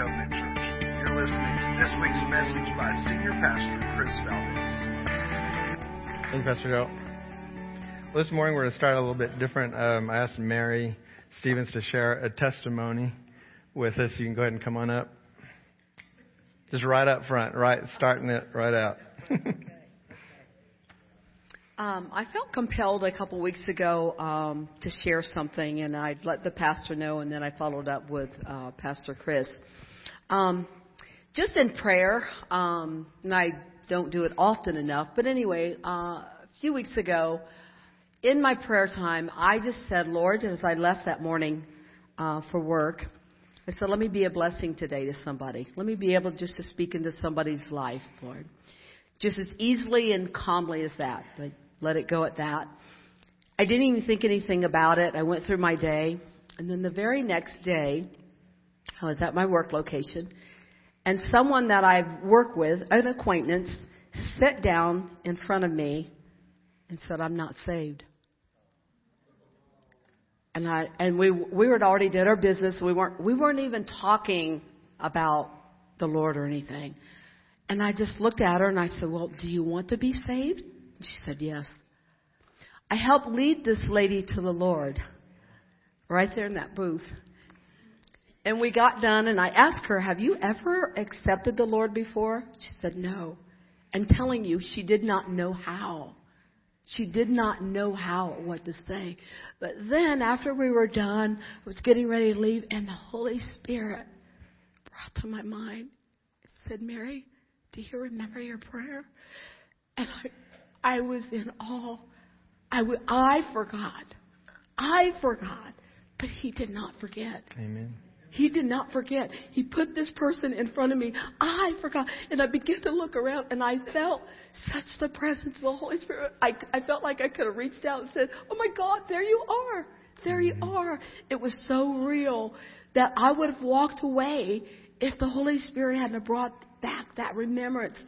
Covenant Church. You're listening to this week's message by Senior Pastor Chris Valdez. Thank you, Pastor Joe. Well, this morning we're going to start a little bit different. Um, I asked Mary Stevens to share a testimony with us. You can go ahead and come on up. Just right up front, right, starting it right out. Um, I felt compelled a couple weeks ago um, to share something, and I let the pastor know, and then I followed up with uh, Pastor Chris. Um, just in prayer, um, and I don't do it often enough, but anyway, uh, a few weeks ago, in my prayer time, I just said, Lord, as I left that morning uh, for work, I said, let me be a blessing today to somebody. Let me be able just to speak into somebody's life, Lord. Just as easily and calmly as that. But let it go at that. I didn't even think anything about it. I went through my day. And then the very next day, I was at my work location. And someone that I've worked with, an acquaintance, sat down in front of me and said, I'm not saved. And I, and we, we had already did our business. We weren't, we weren't even talking about the Lord or anything. And I just looked at her and I said, well, do you want to be saved? And she said, yes. I helped lead this lady to the Lord right there in that booth. And we got done and I asked her, have you ever accepted the Lord before? She said, no. And telling you, she did not know how. She did not know how or what to say. But then after we were done, I was getting ready to leave and the Holy Spirit brought to my mind, said, Mary, do you remember your prayer? And I, I was in awe. I, w- I forgot. I forgot. But he did not forget. Amen. He did not forget. He put this person in front of me. I forgot. And I began to look around and I felt such the presence of the Holy Spirit. I, I felt like I could have reached out and said, Oh my God, there you are. There you mm-hmm. are. It was so real that I would have walked away if the Holy Spirit hadn't brought back that remembrance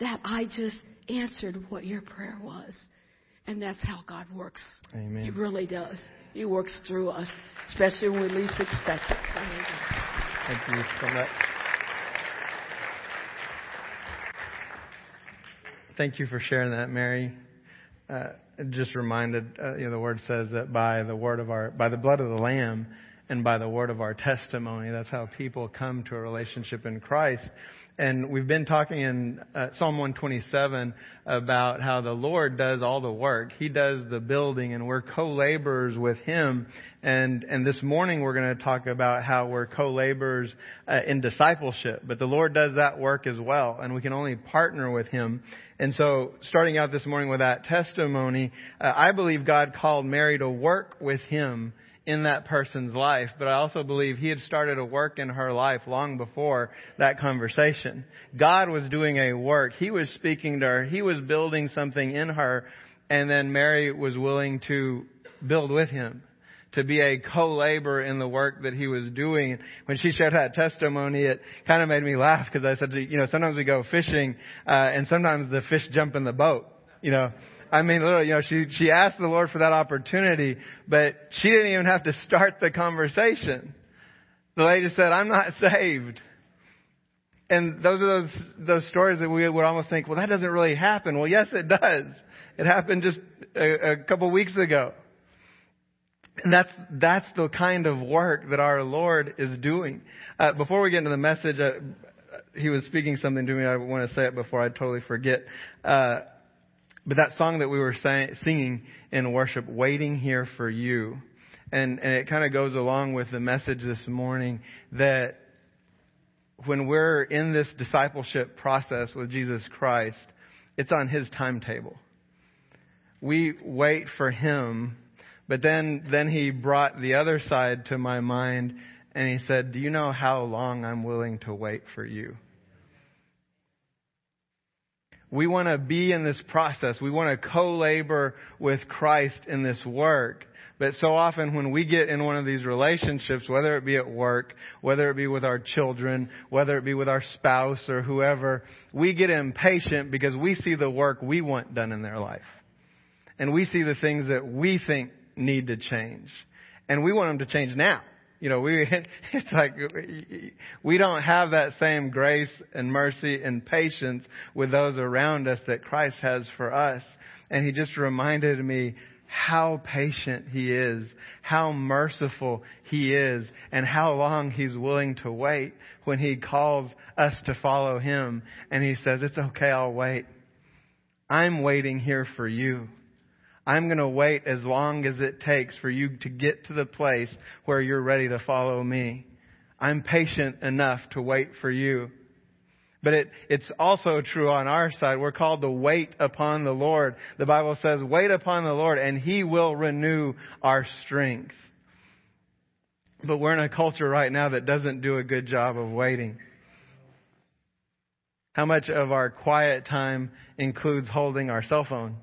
that I just answered what your prayer was. And that's how God works. Amen. He really does. He works through us, especially when we least expect it. So there you go. Thank you so much. Thank you for sharing that, Mary. Uh, just reminded, uh, you know, the word says that by the word of our, by the blood of the Lamb and by the word of our testimony, that's how people come to a relationship in Christ. And we've been talking in uh, Psalm 127 about how the Lord does all the work. He does the building and we're co-laborers with Him. And, and this morning we're going to talk about how we're co-laborers uh, in discipleship. But the Lord does that work as well and we can only partner with Him. And so starting out this morning with that testimony, uh, I believe God called Mary to work with Him in that person's life, but I also believe he had started a work in her life long before that conversation. God was doing a work. He was speaking to her. He was building something in her, and then Mary was willing to build with him. To be a co-laborer in the work that he was doing. When she shared that testimony, it kind of made me laugh because I said, you know, sometimes we go fishing, uh, and sometimes the fish jump in the boat, you know. I mean, literally, you know, she, she asked the Lord for that opportunity, but she didn't even have to start the conversation. The lady said, I'm not saved. And those are those, those stories that we would almost think, well, that doesn't really happen. Well, yes, it does. It happened just a, a couple weeks ago. And that's, that's the kind of work that our Lord is doing. Uh, before we get into the message, uh, he was speaking something to me. I want to say it before I totally forget. Uh, but that song that we were say, singing in worship, Waiting Here for You, and, and it kind of goes along with the message this morning that when we're in this discipleship process with Jesus Christ, it's on His timetable. We wait for Him, but then, then He brought the other side to my mind and He said, Do you know how long I'm willing to wait for you? We want to be in this process. We want to co-labor with Christ in this work. But so often when we get in one of these relationships, whether it be at work, whether it be with our children, whether it be with our spouse or whoever, we get impatient because we see the work we want done in their life. And we see the things that we think need to change. And we want them to change now. You know, we, it's like, we don't have that same grace and mercy and patience with those around us that Christ has for us. And he just reminded me how patient he is, how merciful he is, and how long he's willing to wait when he calls us to follow him. And he says, it's okay, I'll wait. I'm waiting here for you. I'm going to wait as long as it takes for you to get to the place where you're ready to follow me. I'm patient enough to wait for you. But it, it's also true on our side. We're called to wait upon the Lord. The Bible says, wait upon the Lord and He will renew our strength. But we're in a culture right now that doesn't do a good job of waiting. How much of our quiet time includes holding our cell phone?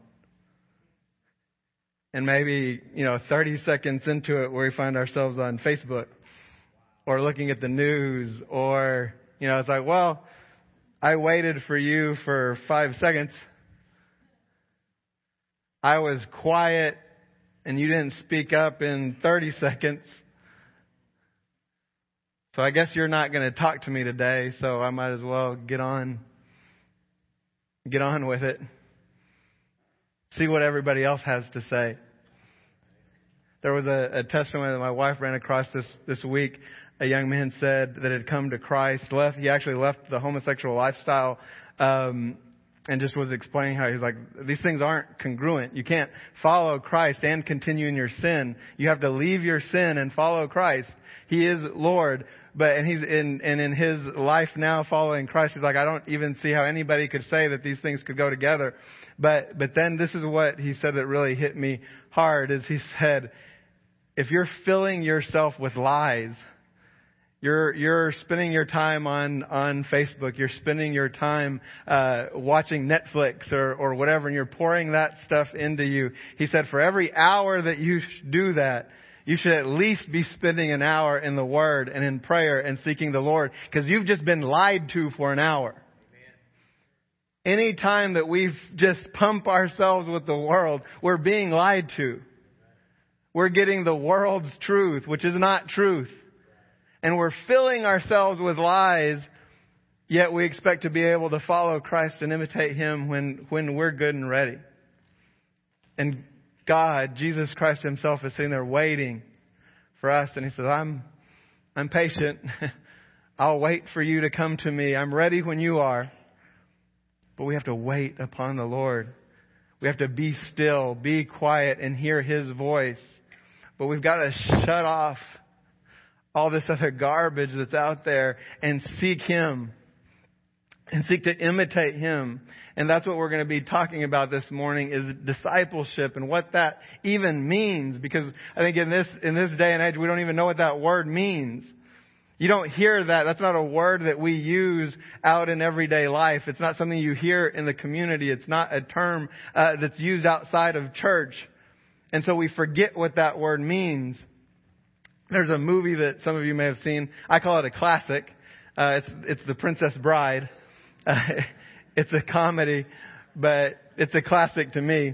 And maybe, you know, 30 seconds into it where we find ourselves on Facebook or looking at the news or, you know, it's like, well, I waited for you for five seconds. I was quiet and you didn't speak up in 30 seconds. So I guess you're not going to talk to me today, so I might as well get on get on with it. See what everybody else has to say. There was a, a testimony that my wife ran across this this week a young man said that had come to Christ. Left, he actually left the homosexual lifestyle, um, and just was explaining how he's like, these things aren't congruent. You can't follow Christ and continue in your sin. You have to leave your sin and follow Christ. He is Lord, but and he's in and in his life now following Christ, he's like, I don't even see how anybody could say that these things could go together. But but then this is what he said that really hit me hard is he said, if you're filling yourself with lies, you're, you're spending your time on, on Facebook. You're spending your time, uh, watching Netflix or, or whatever, and you're pouring that stuff into you. He said, for every hour that you do that, you should at least be spending an hour in the Word and in prayer and seeking the Lord, because you've just been lied to for an hour. Any time that we've just pump ourselves with the world, we're being lied to. We're getting the world's truth, which is not truth and we're filling ourselves with lies, yet we expect to be able to follow Christ and imitate Him when, when we're good and ready. And God, Jesus Christ Himself is sitting there waiting for us and He says, I'm, I'm patient. I'll wait for you to come to me. I'm ready when you are. But we have to wait upon the Lord. We have to be still, be quiet, and hear His voice. But we've got to shut off all this other garbage that's out there and seek Him and seek to imitate Him. And that's what we're going to be talking about this morning is discipleship and what that even means. Because I think in this, in this day and age, we don't even know what that word means. You don't hear that. That's not a word that we use out in everyday life. It's not something you hear in the community. It's not a term uh, that's used outside of church. And so we forget what that word means. There's a movie that some of you may have seen. I call it a classic. Uh, it's it's The Princess Bride. Uh, it's a comedy, but it's a classic to me.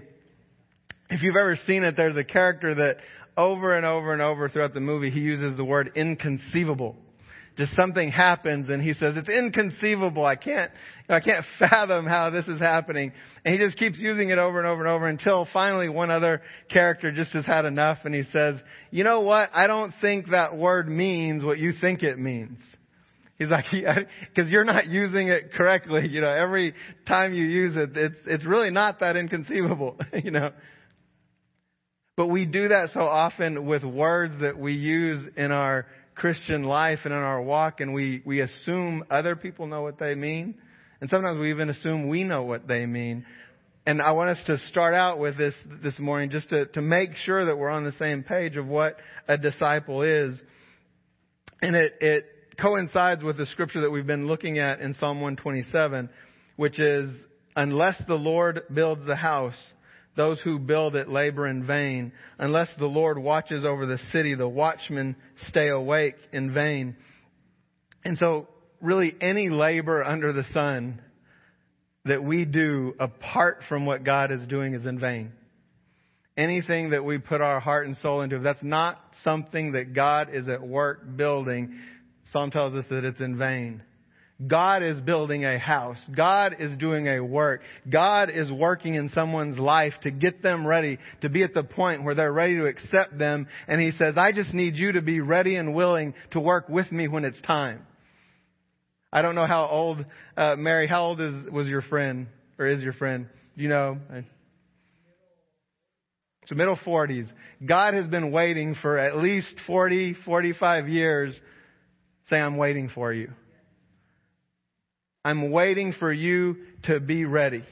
If you've ever seen it, there's a character that over and over and over throughout the movie he uses the word inconceivable just something happens and he says, it's inconceivable. I can't, I can't fathom how this is happening. And he just keeps using it over and over and over until finally one other character just has had enough and he says, you know what? I don't think that word means what you think it means. He's like, because you're not using it correctly. You know, every time you use it, it's, it's really not that inconceivable, you know. But we do that so often with words that we use in our Christian life and in our walk, and we, we assume other people know what they mean. And sometimes we even assume we know what they mean. And I want us to start out with this this morning just to, to make sure that we're on the same page of what a disciple is. And it, it coincides with the scripture that we've been looking at in Psalm 127, which is, unless the Lord builds the house, those who build it labor in vain. Unless the Lord watches over the city, the watchmen stay awake in vain. And so, really, any labor under the sun that we do apart from what God is doing is in vain. anything that we put our heart and soul into, if that's not something that God is at work building, Psalm tells us that it's in vain. God is building a house. God is doing a work. God is working in someone's life to get them ready to be at the point where they're ready to accept them. And He says, I just need you to be ready and willing to work with me when it's time. I don't know how old, uh, Mary, how old is, was your friend, or is your friend? You know? I, So middle 40s. God has been waiting for at least 40, 45 years. Say, I'm waiting for you. I'm waiting for you to be ready.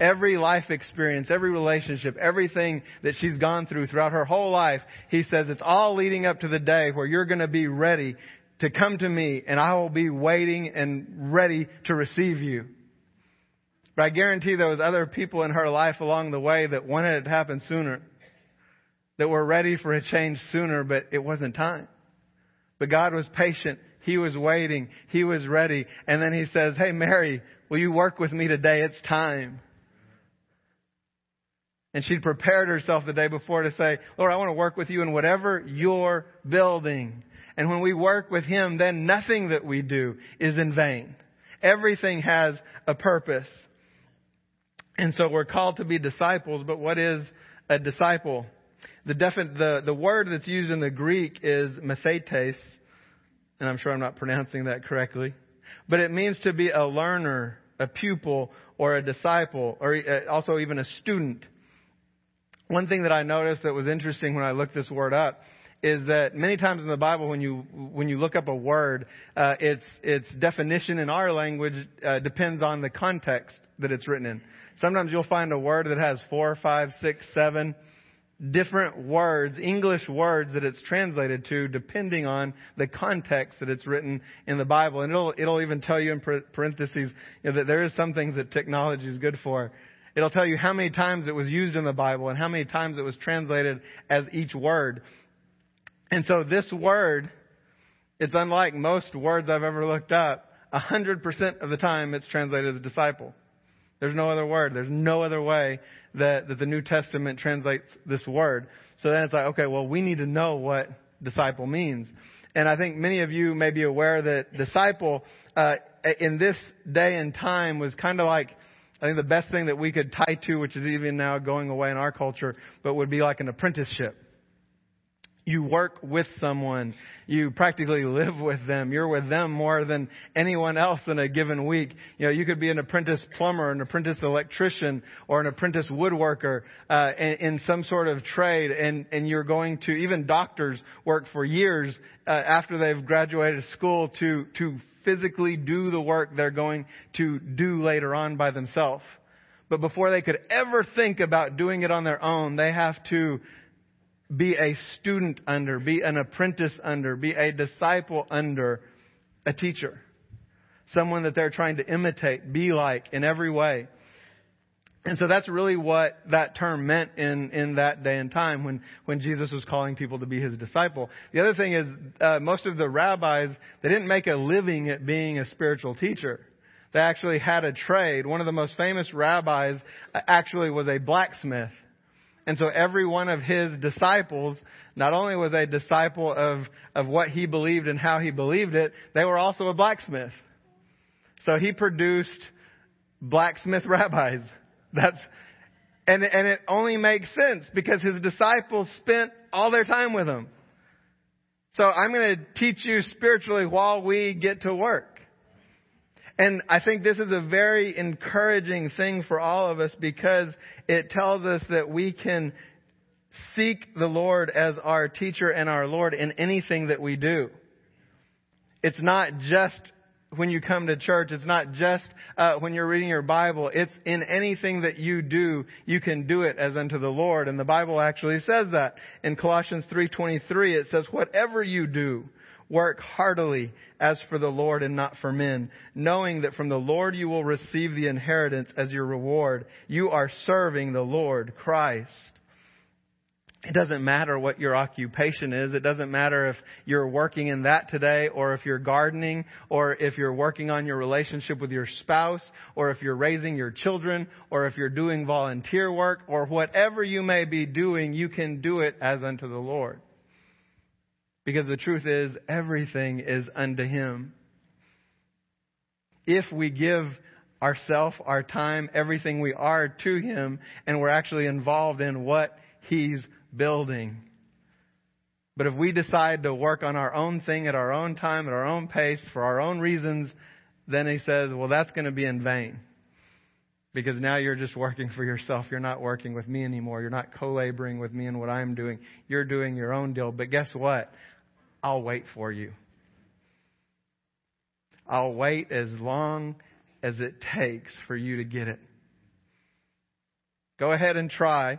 Every life experience, every relationship, everything that she's gone through throughout her whole life, he says it's all leading up to the day where you're going to be ready to come to me and I will be waiting and ready to receive you. But I guarantee there was other people in her life along the way that wanted it to happen sooner, that were ready for a change sooner, but it wasn't time. But God was patient he was waiting. He was ready. And then he says, Hey, Mary, will you work with me today? It's time. And she'd prepared herself the day before to say, Lord, I want to work with you in whatever you're building. And when we work with Him, then nothing that we do is in vain. Everything has a purpose. And so we're called to be disciples, but what is a disciple? The, defi- the, the word that's used in the Greek is mathetes, and I'm sure I'm not pronouncing that correctly, but it means to be a learner, a pupil, or a disciple, or uh, also even a student. One thing that I noticed that was interesting when I looked this word up is that many times in the Bible, when you when you look up a word, uh, its its definition in our language uh, depends on the context that it's written in. Sometimes you'll find a word that has four, five, six, seven different words, English words that it's translated to depending on the context that it's written in the Bible. And it'll, it'll even tell you in parentheses you know, that there is some things that technology is good for. It'll tell you how many times it was used in the Bible and how many times it was translated as each word. And so this word, it's unlike most words I've ever looked up. A hundred percent of the time it's translated as disciple. There's no other word. There's no other way that, that the New Testament translates this word. So then it's like, okay, well, we need to know what disciple means. And I think many of you may be aware that disciple, uh, in this day and time was kind of like, I think the best thing that we could tie to, which is even now going away in our culture, but would be like an apprenticeship. You work with someone. You practically live with them. You're with them more than anyone else in a given week. You know, you could be an apprentice plumber, an apprentice electrician, or an apprentice woodworker uh, in, in, some sort of trade, and and you're going to even doctors work for years uh, after they've graduated school to to physically do the work they're going to do later on by themselves. But before they could ever think about doing it on their own, they have to be a student under, be an apprentice under, be a disciple under a teacher. Someone that they're trying to imitate, be like in every way. And so that's really what that term meant in, in that day and time when, when Jesus was calling people to be his disciple. The other thing is, uh, most of the rabbis, they didn't make a living at being a spiritual teacher. They actually had a trade. One of the most famous rabbis uh, actually was a blacksmith. And so every one of his disciples not only was a disciple of, of what he believed and how he believed it, they were also a blacksmith. So he produced blacksmith rabbis. That's, and, and it only makes sense because his disciples spent all their time with him. So I'm going to teach you spiritually while we get to work. And I think this is a very encouraging thing for all of us because it tells us that we can seek the Lord as our teacher and our Lord in anything that we do. It's not just when you come to church. It's not just uh, when you're reading your Bible. It's in anything that you do, you can do it as unto the Lord. And the Bible actually says that in Colossians 3:23. It says, "Whatever you do, Work heartily as for the Lord and not for men, knowing that from the Lord you will receive the inheritance as your reward. You are serving the Lord Christ. It doesn't matter what your occupation is. It doesn't matter if you're working in that today or if you're gardening or if you're working on your relationship with your spouse or if you're raising your children or if you're doing volunteer work or whatever you may be doing, you can do it as unto the Lord. Because the truth is, everything is unto Him. If we give ourself, our time, everything we are to Him, and we're actually involved in what He's building. But if we decide to work on our own thing at our own time, at our own pace, for our own reasons, then he says, well, that's going to be in vain. Because now you're just working for yourself. You're not working with me anymore. You're not co laboring with me in what I'm doing. You're doing your own deal. But guess what? I'll wait for you. I'll wait as long as it takes for you to get it. Go ahead and try.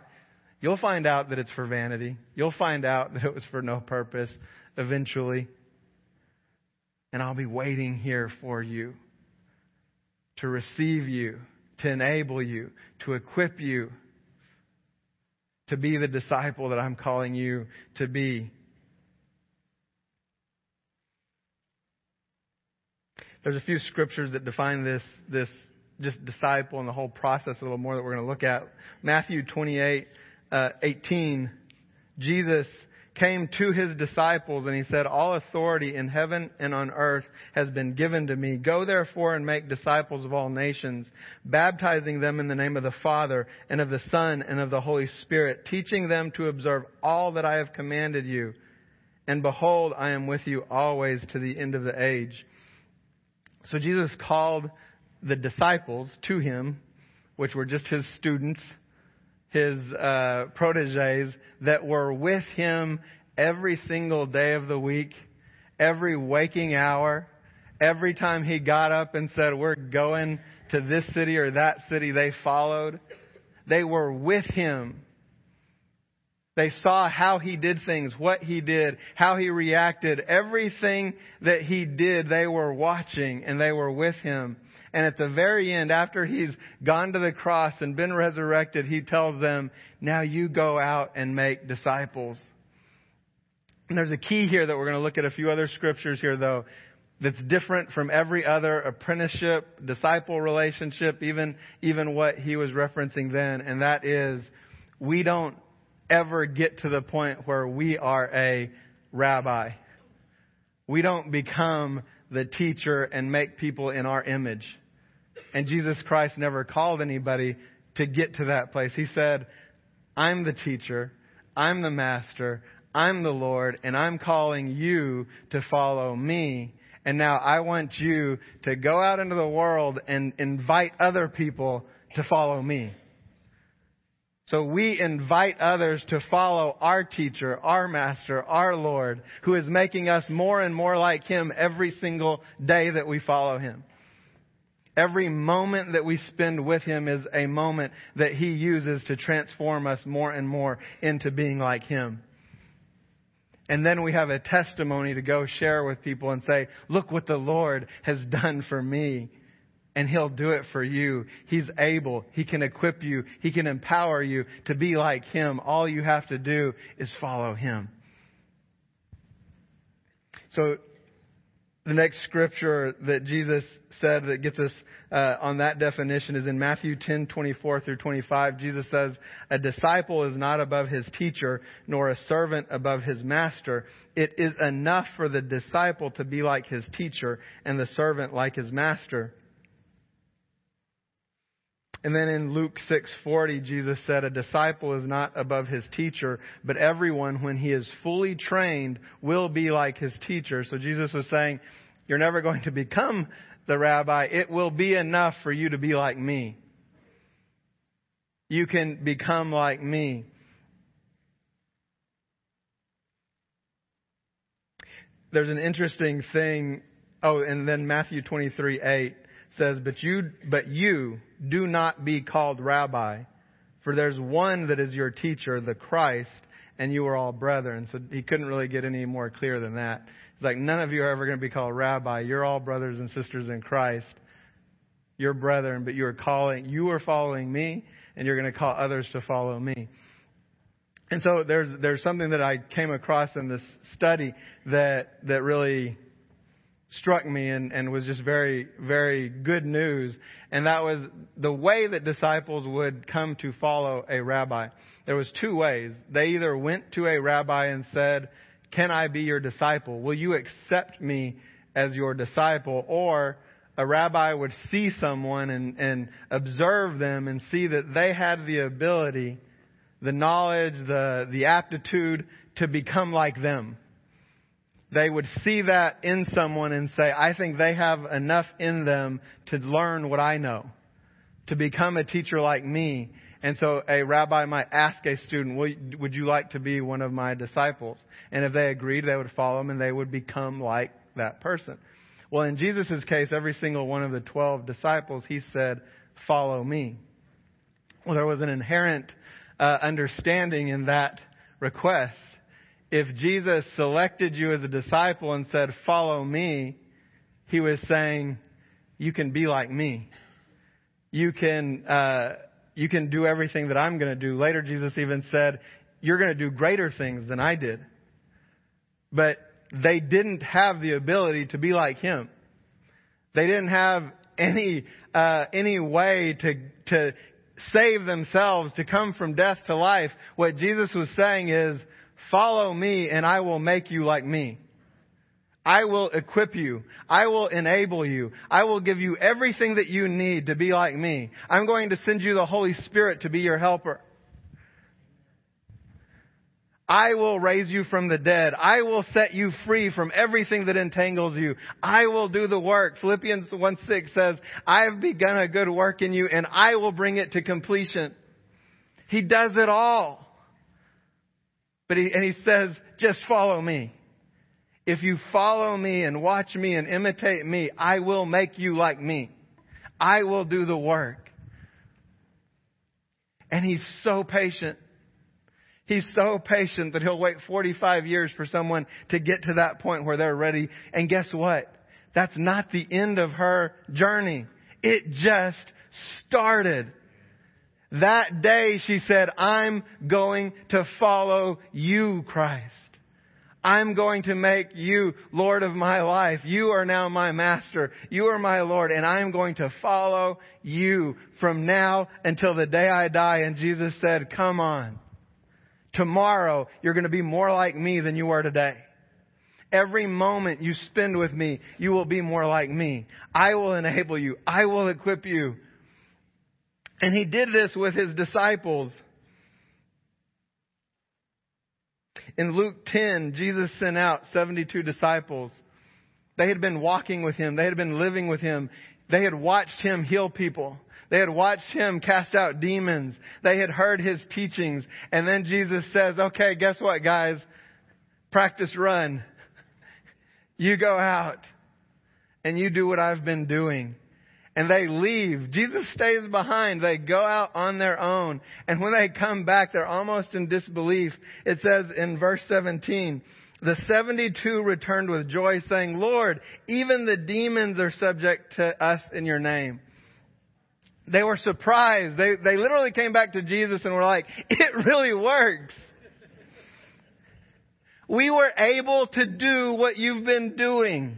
You'll find out that it's for vanity. You'll find out that it was for no purpose eventually. And I'll be waiting here for you to receive you, to enable you, to equip you to be the disciple that I'm calling you to be. There's a few scriptures that define this, this just disciple and the whole process a little more that we're going to look at. Matthew 28, uh, 18, Jesus came to his disciples and he said, All authority in heaven and on earth has been given to me. Go therefore and make disciples of all nations, baptizing them in the name of the Father and of the Son and of the Holy Spirit, teaching them to observe all that I have commanded you. And behold, I am with you always to the end of the age. So Jesus called the disciples to him, which were just his students, his uh, proteges that were with him every single day of the week, every waking hour, every time he got up and said, We're going to this city or that city, they followed. They were with him. They saw how he did things, what he did, how he reacted. Everything that he did, they were watching and they were with him. And at the very end, after he's gone to the cross and been resurrected, he tells them, now you go out and make disciples. And there's a key here that we're going to look at a few other scriptures here though that's different from every other apprenticeship, disciple relationship, even, even what he was referencing then. And that is, we don't ever get to the point where we are a rabbi. We don't become the teacher and make people in our image. And Jesus Christ never called anybody to get to that place. He said, I'm the teacher, I'm the master, I'm the Lord, and I'm calling you to follow me. And now I want you to go out into the world and invite other people to follow me. So we invite others to follow our teacher, our master, our Lord, who is making us more and more like him every single day that we follow him. Every moment that we spend with Him is a moment that He uses to transform us more and more into being like Him. And then we have a testimony to go share with people and say, look what the Lord has done for me. And He'll do it for you. He's able. He can equip you. He can empower you to be like Him. All you have to do is follow Him. So the next scripture that Jesus said that gets us uh, on that definition is in Matthew 10, 24 through 25. Jesus says, A disciple is not above his teacher, nor a servant above his master. It is enough for the disciple to be like his teacher and the servant like his master. And then in Luke 6:40 Jesus said a disciple is not above his teacher but everyone when he is fully trained will be like his teacher. So Jesus was saying you're never going to become the rabbi. It will be enough for you to be like me. You can become like me. There's an interesting thing. Oh, and then Matthew 23, 8 says, but you, but you do not be called rabbi, for there's one that is your teacher, the Christ, and you are all brethren. So he couldn't really get any more clear than that. He's like none of you are ever going to be called rabbi. You're all brothers and sisters in Christ. You're brethren, but you are calling, you are following me, and you're going to call others to follow me. And so there's there's something that I came across in this study that that really struck me and, and was just very, very good news. And that was the way that disciples would come to follow a rabbi. There was two ways. They either went to a rabbi and said, can I be your disciple? Will you accept me as your disciple? Or a rabbi would see someone and, and observe them and see that they had the ability, the knowledge, the, the aptitude to become like them they would see that in someone and say, I think they have enough in them to learn what I know, to become a teacher like me. And so a rabbi might ask a student, would you like to be one of my disciples? And if they agreed, they would follow him and they would become like that person. Well, in Jesus' case, every single one of the 12 disciples, he said, follow me. Well, there was an inherent uh, understanding in that request if Jesus selected you as a disciple and said, follow me, he was saying, you can be like me. You can, uh, you can do everything that I'm going to do. Later, Jesus even said, you're going to do greater things than I did. But they didn't have the ability to be like him. They didn't have any, uh, any way to, to save themselves, to come from death to life. What Jesus was saying is, Follow me and I will make you like me. I will equip you. I will enable you. I will give you everything that you need to be like me. I'm going to send you the Holy Spirit to be your helper. I will raise you from the dead. I will set you free from everything that entangles you. I will do the work. Philippians 1 6 says, I have begun a good work in you and I will bring it to completion. He does it all. But he, and he says, just follow me. If you follow me and watch me and imitate me, I will make you like me. I will do the work. And he's so patient. He's so patient that he'll wait 45 years for someone to get to that point where they're ready. And guess what? That's not the end of her journey. It just started. That day she said, I'm going to follow you, Christ. I'm going to make you Lord of my life. You are now my master. You are my Lord and I'm going to follow you from now until the day I die. And Jesus said, come on. Tomorrow you're going to be more like me than you are today. Every moment you spend with me, you will be more like me. I will enable you. I will equip you. And he did this with his disciples. In Luke 10, Jesus sent out 72 disciples. They had been walking with him. They had been living with him. They had watched him heal people. They had watched him cast out demons. They had heard his teachings. And then Jesus says, okay, guess what, guys? Practice run. You go out and you do what I've been doing and they leave. Jesus stays behind. They go out on their own. And when they come back, they're almost in disbelief. It says in verse 17, the 72 returned with joy saying, Lord, even the demons are subject to us in your name. They were surprised. They, they literally came back to Jesus and were like, it really works. We were able to do what you've been doing.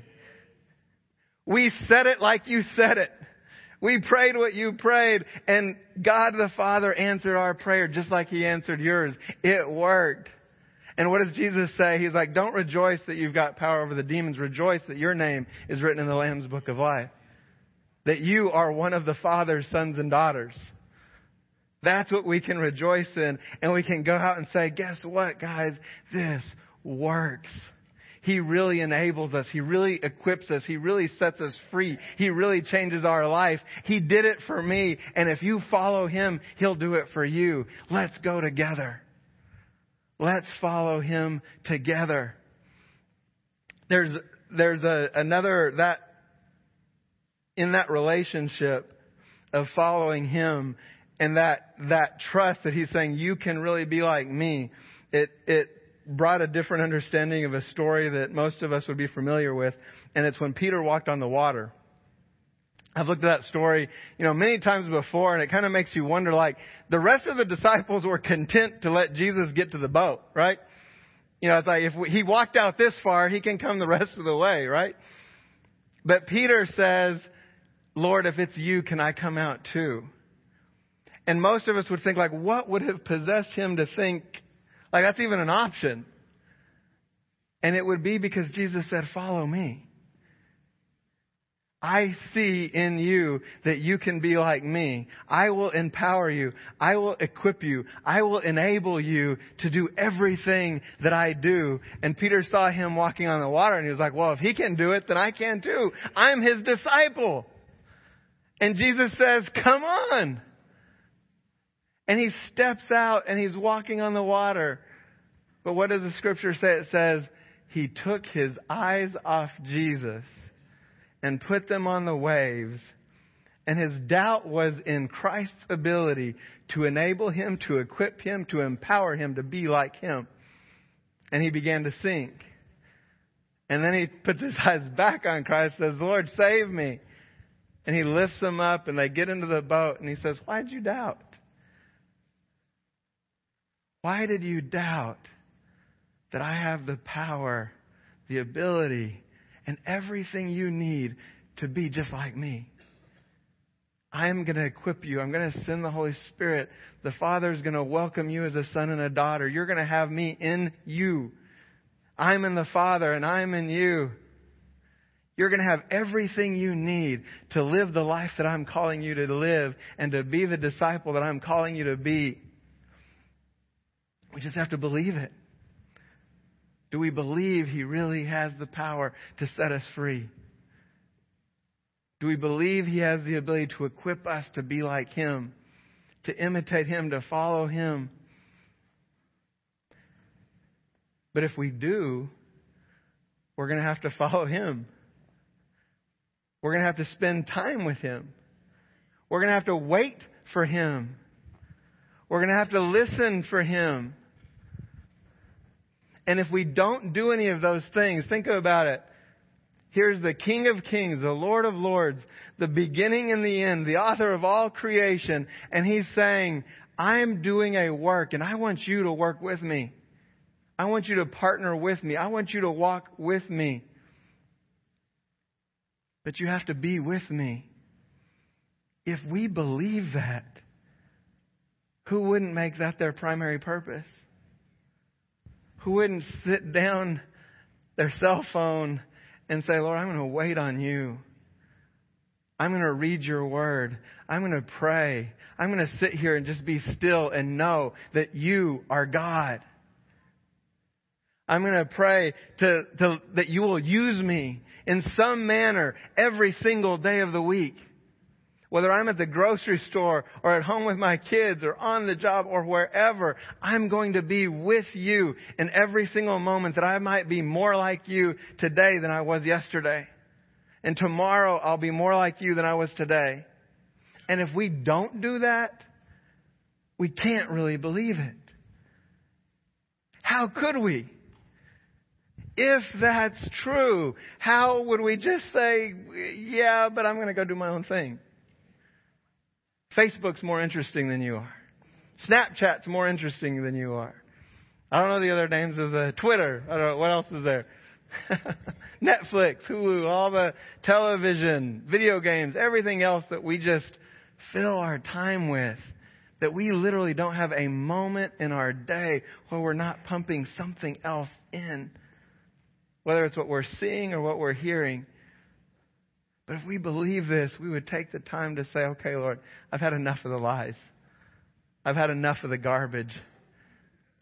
We said it like you said it. We prayed what you prayed and God the Father answered our prayer just like He answered yours. It worked. And what does Jesus say? He's like, don't rejoice that you've got power over the demons. Rejoice that your name is written in the Lamb's book of life. That you are one of the Father's sons and daughters. That's what we can rejoice in. And we can go out and say, guess what, guys? This works. He really enables us. He really equips us. He really sets us free. He really changes our life. He did it for me. And if you follow Him, He'll do it for you. Let's go together. Let's follow Him together. There's, there's a, another, that, in that relationship of following Him and that, that trust that He's saying, you can really be like me, it, it brought a different understanding of a story that most of us would be familiar with, and it's when Peter walked on the water. I've looked at that story, you know, many times before, and it kind of makes you wonder, like, the rest of the disciples were content to let Jesus get to the boat, right? You know, it's like, if we, he walked out this far, he can come the rest of the way, right? But Peter says, Lord, if it's you, can I come out too? And most of us would think, like, what would have possessed him to think, like, that's even an option? And it would be because Jesus said, follow me. I see in you that you can be like me. I will empower you. I will equip you. I will enable you to do everything that I do. And Peter saw him walking on the water and he was like, well, if he can do it, then I can too. I'm his disciple. And Jesus says, come on. And he steps out and he's walking on the water. But what does the scripture say? It says, he took his eyes off Jesus and put them on the waves. And his doubt was in Christ's ability to enable him, to equip him, to empower him to be like him. And he began to sink. And then he puts his eyes back on Christ, says, Lord, save me. And he lifts them up and they get into the boat and he says, Why did you doubt? Why did you doubt that I have the power, the ability, and everything you need to be just like me. I am going to equip you. I'm going to send the Holy Spirit. The Father is going to welcome you as a son and a daughter. You're going to have me in you. I'm in the Father and I'm in you. You're going to have everything you need to live the life that I'm calling you to live and to be the disciple that I'm calling you to be. We just have to believe it. Do we believe He really has the power to set us free? Do we believe He has the ability to equip us to be like Him, to imitate Him, to follow Him? But if we do, we're going to have to follow Him. We're going to have to spend time with Him. We're going to have to wait for Him. We're going to have to listen for Him. And if we don't do any of those things, think about it. Here's the King of Kings, the Lord of Lords, the beginning and the end, the author of all creation, and he's saying, I'm doing a work and I want you to work with me. I want you to partner with me. I want you to walk with me. But you have to be with me. If we believe that, who wouldn't make that their primary purpose? Who wouldn't sit down their cell phone and say, Lord, I'm going to wait on you. I'm going to read your word. I'm going to pray. I'm going to sit here and just be still and know that you are God. I'm going to pray to, to, that you will use me in some manner every single day of the week whether I'm at the grocery store or at home with my kids or on the job or wherever, I'm going to be with you in every single moment that I might be more like you today than I was yesterday. And tomorrow I'll be more like you than I was today. And if we don't do that, we can't really believe it. How could we? If that's true, how would we just say, yeah, but I'm going to go do my own thing? Facebook's more interesting than you are. Snapchat's more interesting than you are. I don't know the other names of the Twitter. I don't know what else is there. Netflix, Hulu, all the television, video games, everything else that we just fill our time with. That we literally don't have a moment in our day where we're not pumping something else in. Whether it's what we're seeing or what we're hearing. But if we believe this, we would take the time to say, okay, Lord, I've had enough of the lies. I've had enough of the garbage.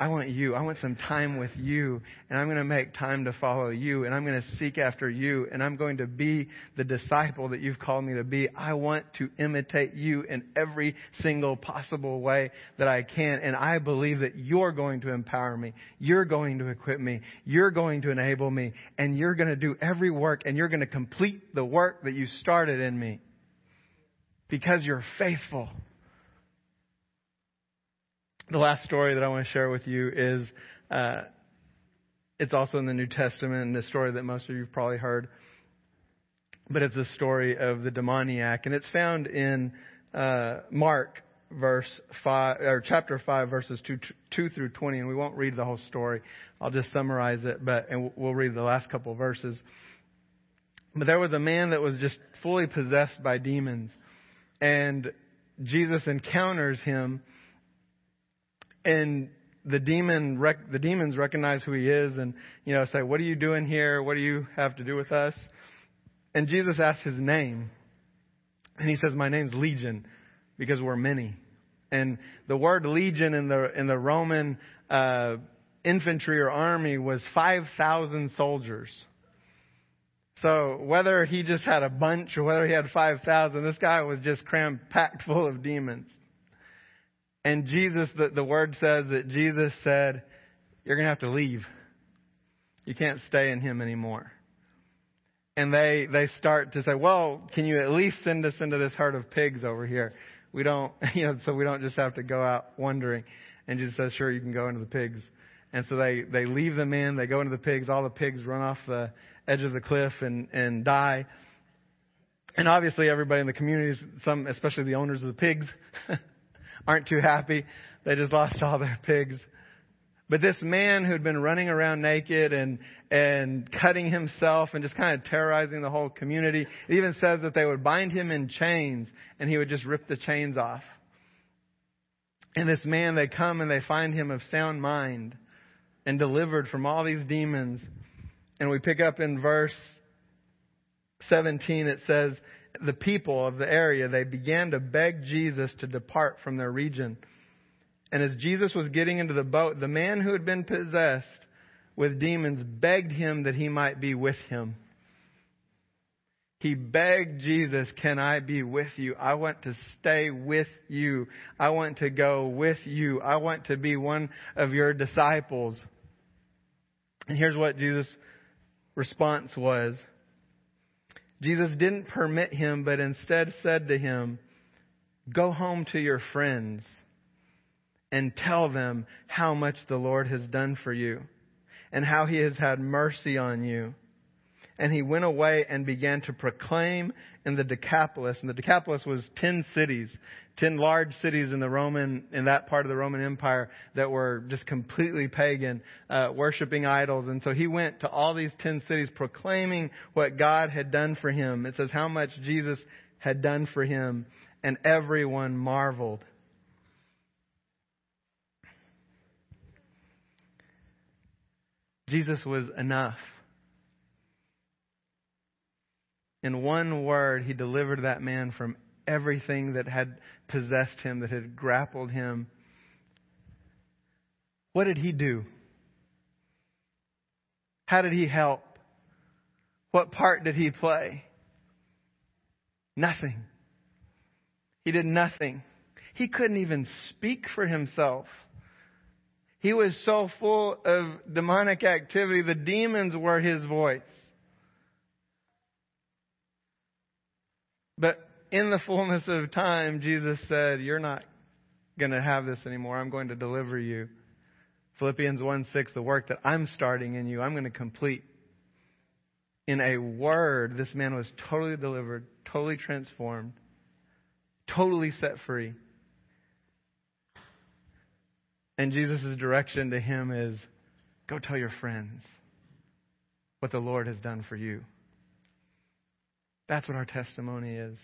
I want you. I want some time with you. And I'm going to make time to follow you. And I'm going to seek after you. And I'm going to be the disciple that you've called me to be. I want to imitate you in every single possible way that I can. And I believe that you're going to empower me. You're going to equip me. You're going to enable me. And you're going to do every work. And you're going to complete the work that you started in me. Because you're faithful the last story that I want to share with you is uh, it's also in the New Testament, and a story that most of you have probably heard. but it's a story of the demoniac, and it's found in uh, Mark verse five or chapter five verses two two through twenty, and we won't read the whole story. I'll just summarize it, but and we'll read the last couple of verses. But there was a man that was just fully possessed by demons, and Jesus encounters him, and the demon rec- the demons recognize who he is, and you know say, "What are you doing here? What do you have to do with us?" And Jesus asks his name, and he says, "My name's Legion." because we're many. And the word legion in the in the Roman uh, infantry or army was five thousand soldiers. So whether he just had a bunch or whether he had five thousand, this guy was just crammed packed full of demons. And Jesus, the, the word says that Jesus said, "You're going to have to leave. You can't stay in him anymore." And they they start to say, "Well, can you at least send us into this herd of pigs over here?" We don't, you know, so we don't just have to go out wandering. And Jesus says, sure, you can go into the pigs. And so they, they leave them in, they go into the pigs, all the pigs run off the edge of the cliff and, and die. And obviously everybody in the communities, some, especially the owners of the pigs, aren't too happy. They just lost all their pigs. But this man who'd been running around naked and, and cutting himself and just kind of terrorizing the whole community, it even says that they would bind him in chains and he would just rip the chains off. And this man, they come and they find him of sound mind and delivered from all these demons. And we pick up in verse 17, it says, the people of the area, they began to beg Jesus to depart from their region. And as Jesus was getting into the boat, the man who had been possessed with demons begged him that he might be with him. He begged Jesus, Can I be with you? I want to stay with you. I want to go with you. I want to be one of your disciples. And here's what Jesus' response was Jesus didn't permit him, but instead said to him, Go home to your friends and tell them how much the Lord has done for you and how he has had mercy on you. And he went away and began to proclaim in the Decapolis. And the Decapolis was ten cities, ten large cities in the Roman, in that part of the Roman Empire that were just completely pagan, uh, worshiping idols. And so he went to all these ten cities proclaiming what God had done for him. It says how much Jesus had done for him, and everyone marveled. Jesus was enough. In one word, he delivered that man from everything that had possessed him, that had grappled him. What did he do? How did he help? What part did he play? Nothing. He did nothing. He couldn't even speak for himself. He was so full of demonic activity, the demons were his voice. But in the fullness of time, Jesus said, You're not going to have this anymore. I'm going to deliver you. Philippians 1 6, the work that I'm starting in you, I'm going to complete. In a word, this man was totally delivered, totally transformed, totally set free. And Jesus' direction to him is go tell your friends what the Lord has done for you. That's what our testimony is.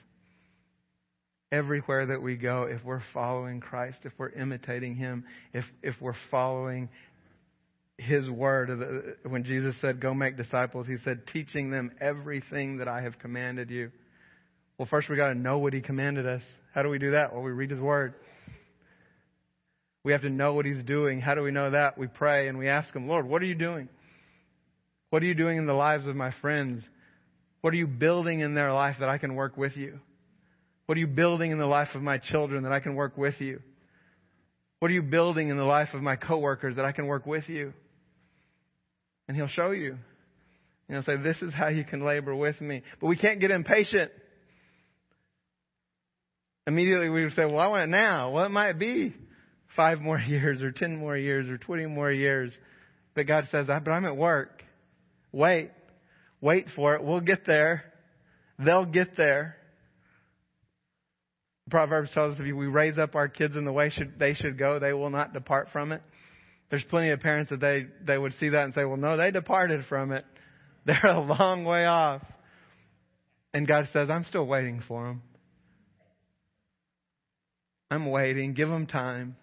Everywhere that we go, if we're following Christ, if we're imitating Him, if, if we're following His word, when Jesus said, Go make disciples, He said, teaching them everything that I have commanded you. Well, first we got to know what He commanded us. How do we do that? Well, we read His word. We have to know what He's doing. How do we know that? We pray and we ask Him, Lord, what are you doing? What are you doing in the lives of my friends? What are you building in their life that I can work with you? What are you building in the life of my children that I can work with you? What are you building in the life of my coworkers that I can work with you? And He'll show you. You know, say, this is how you can labor with me. But we can't get impatient. Immediately we would say, well, I want it now. Well, it might be five more years or 10 more years or 20 more years. But God says, but I'm at work. Wait. Wait for it. We'll get there. They'll get there. Proverbs tells us if we raise up our kids in the way should, they should go, they will not depart from it. There's plenty of parents that they, they would see that and say, well, no, they departed from it. They're a long way off. And God says, I'm still waiting for them. I'm waiting. Give them time.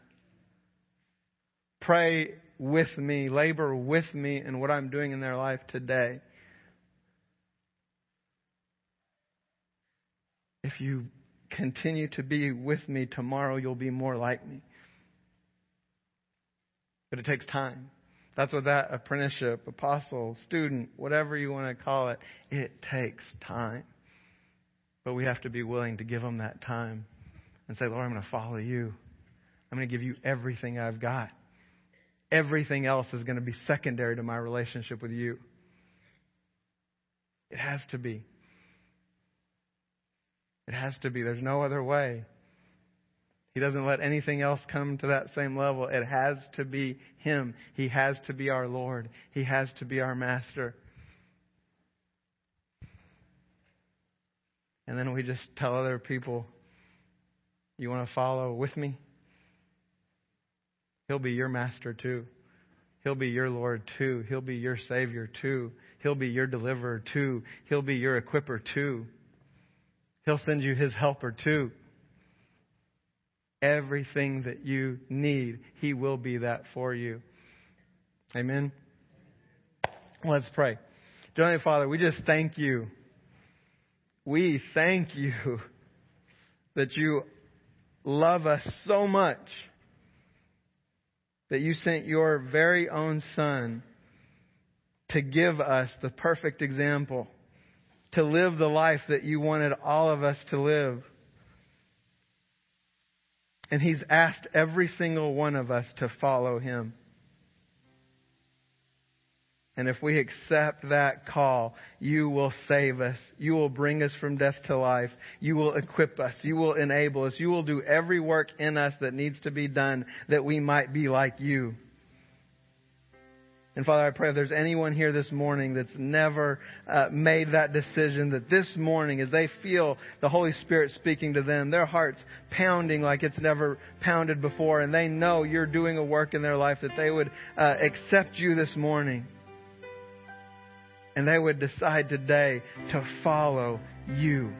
Pray with me, labor with me in what I'm doing in their life today. If you continue to be with me tomorrow, you'll be more like me. But it takes time. That's what that apprenticeship, apostle, student, whatever you want to call it, it takes time. But we have to be willing to give them that time and say, Lord, I'm going to follow you. I'm going to give you everything I've got. Everything else is going to be secondary to my relationship with you. It has to be. It has to be. There's no other way. He doesn't let anything else come to that same level. It has to be Him. He has to be our Lord. He has to be our Master. And then we just tell other people, you want to follow with me? He'll be your master too. He'll be your Lord too. He'll be your Savior too. He'll be your deliverer too. He'll be your equiper too. He'll send you His helper too. Everything that you need, He will be that for you. Amen. Let's pray. Dear Father, we just thank you. We thank you that you love us so much that you sent your very own Son to give us the perfect example, to live the life that you wanted all of us to live. And He's asked every single one of us to follow Him. And if we accept that call, you will save us. You will bring us from death to life. You will equip us. You will enable us. You will do every work in us that needs to be done that we might be like you. And Father, I pray if there's anyone here this morning that's never uh, made that decision, that this morning, as they feel the Holy Spirit speaking to them, their hearts pounding like it's never pounded before, and they know you're doing a work in their life, that they would uh, accept you this morning and they would decide today to follow you.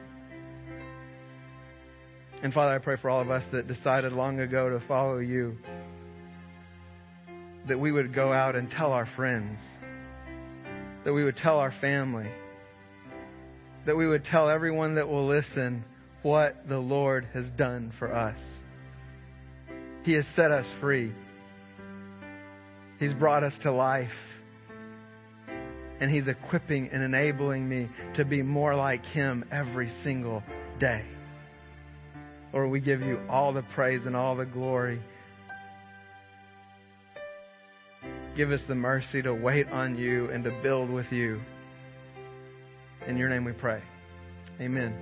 And Father, I pray for all of us that decided long ago to follow you, that we would go out and tell our friends, that we would tell our family, that we would tell everyone that will listen what the Lord has done for us. He has set us free. He's brought us to life and He's equipping and enabling me to be more like Him every single day. Lord, we give you all the praise and all the glory. Give us the mercy to wait on you and to build with you. In your name we pray. Amen.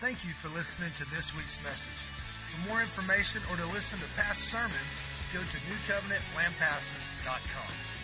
Thank you for listening to this week's message. For more information or to listen to past sermons, go to newcovenantlampasas.com.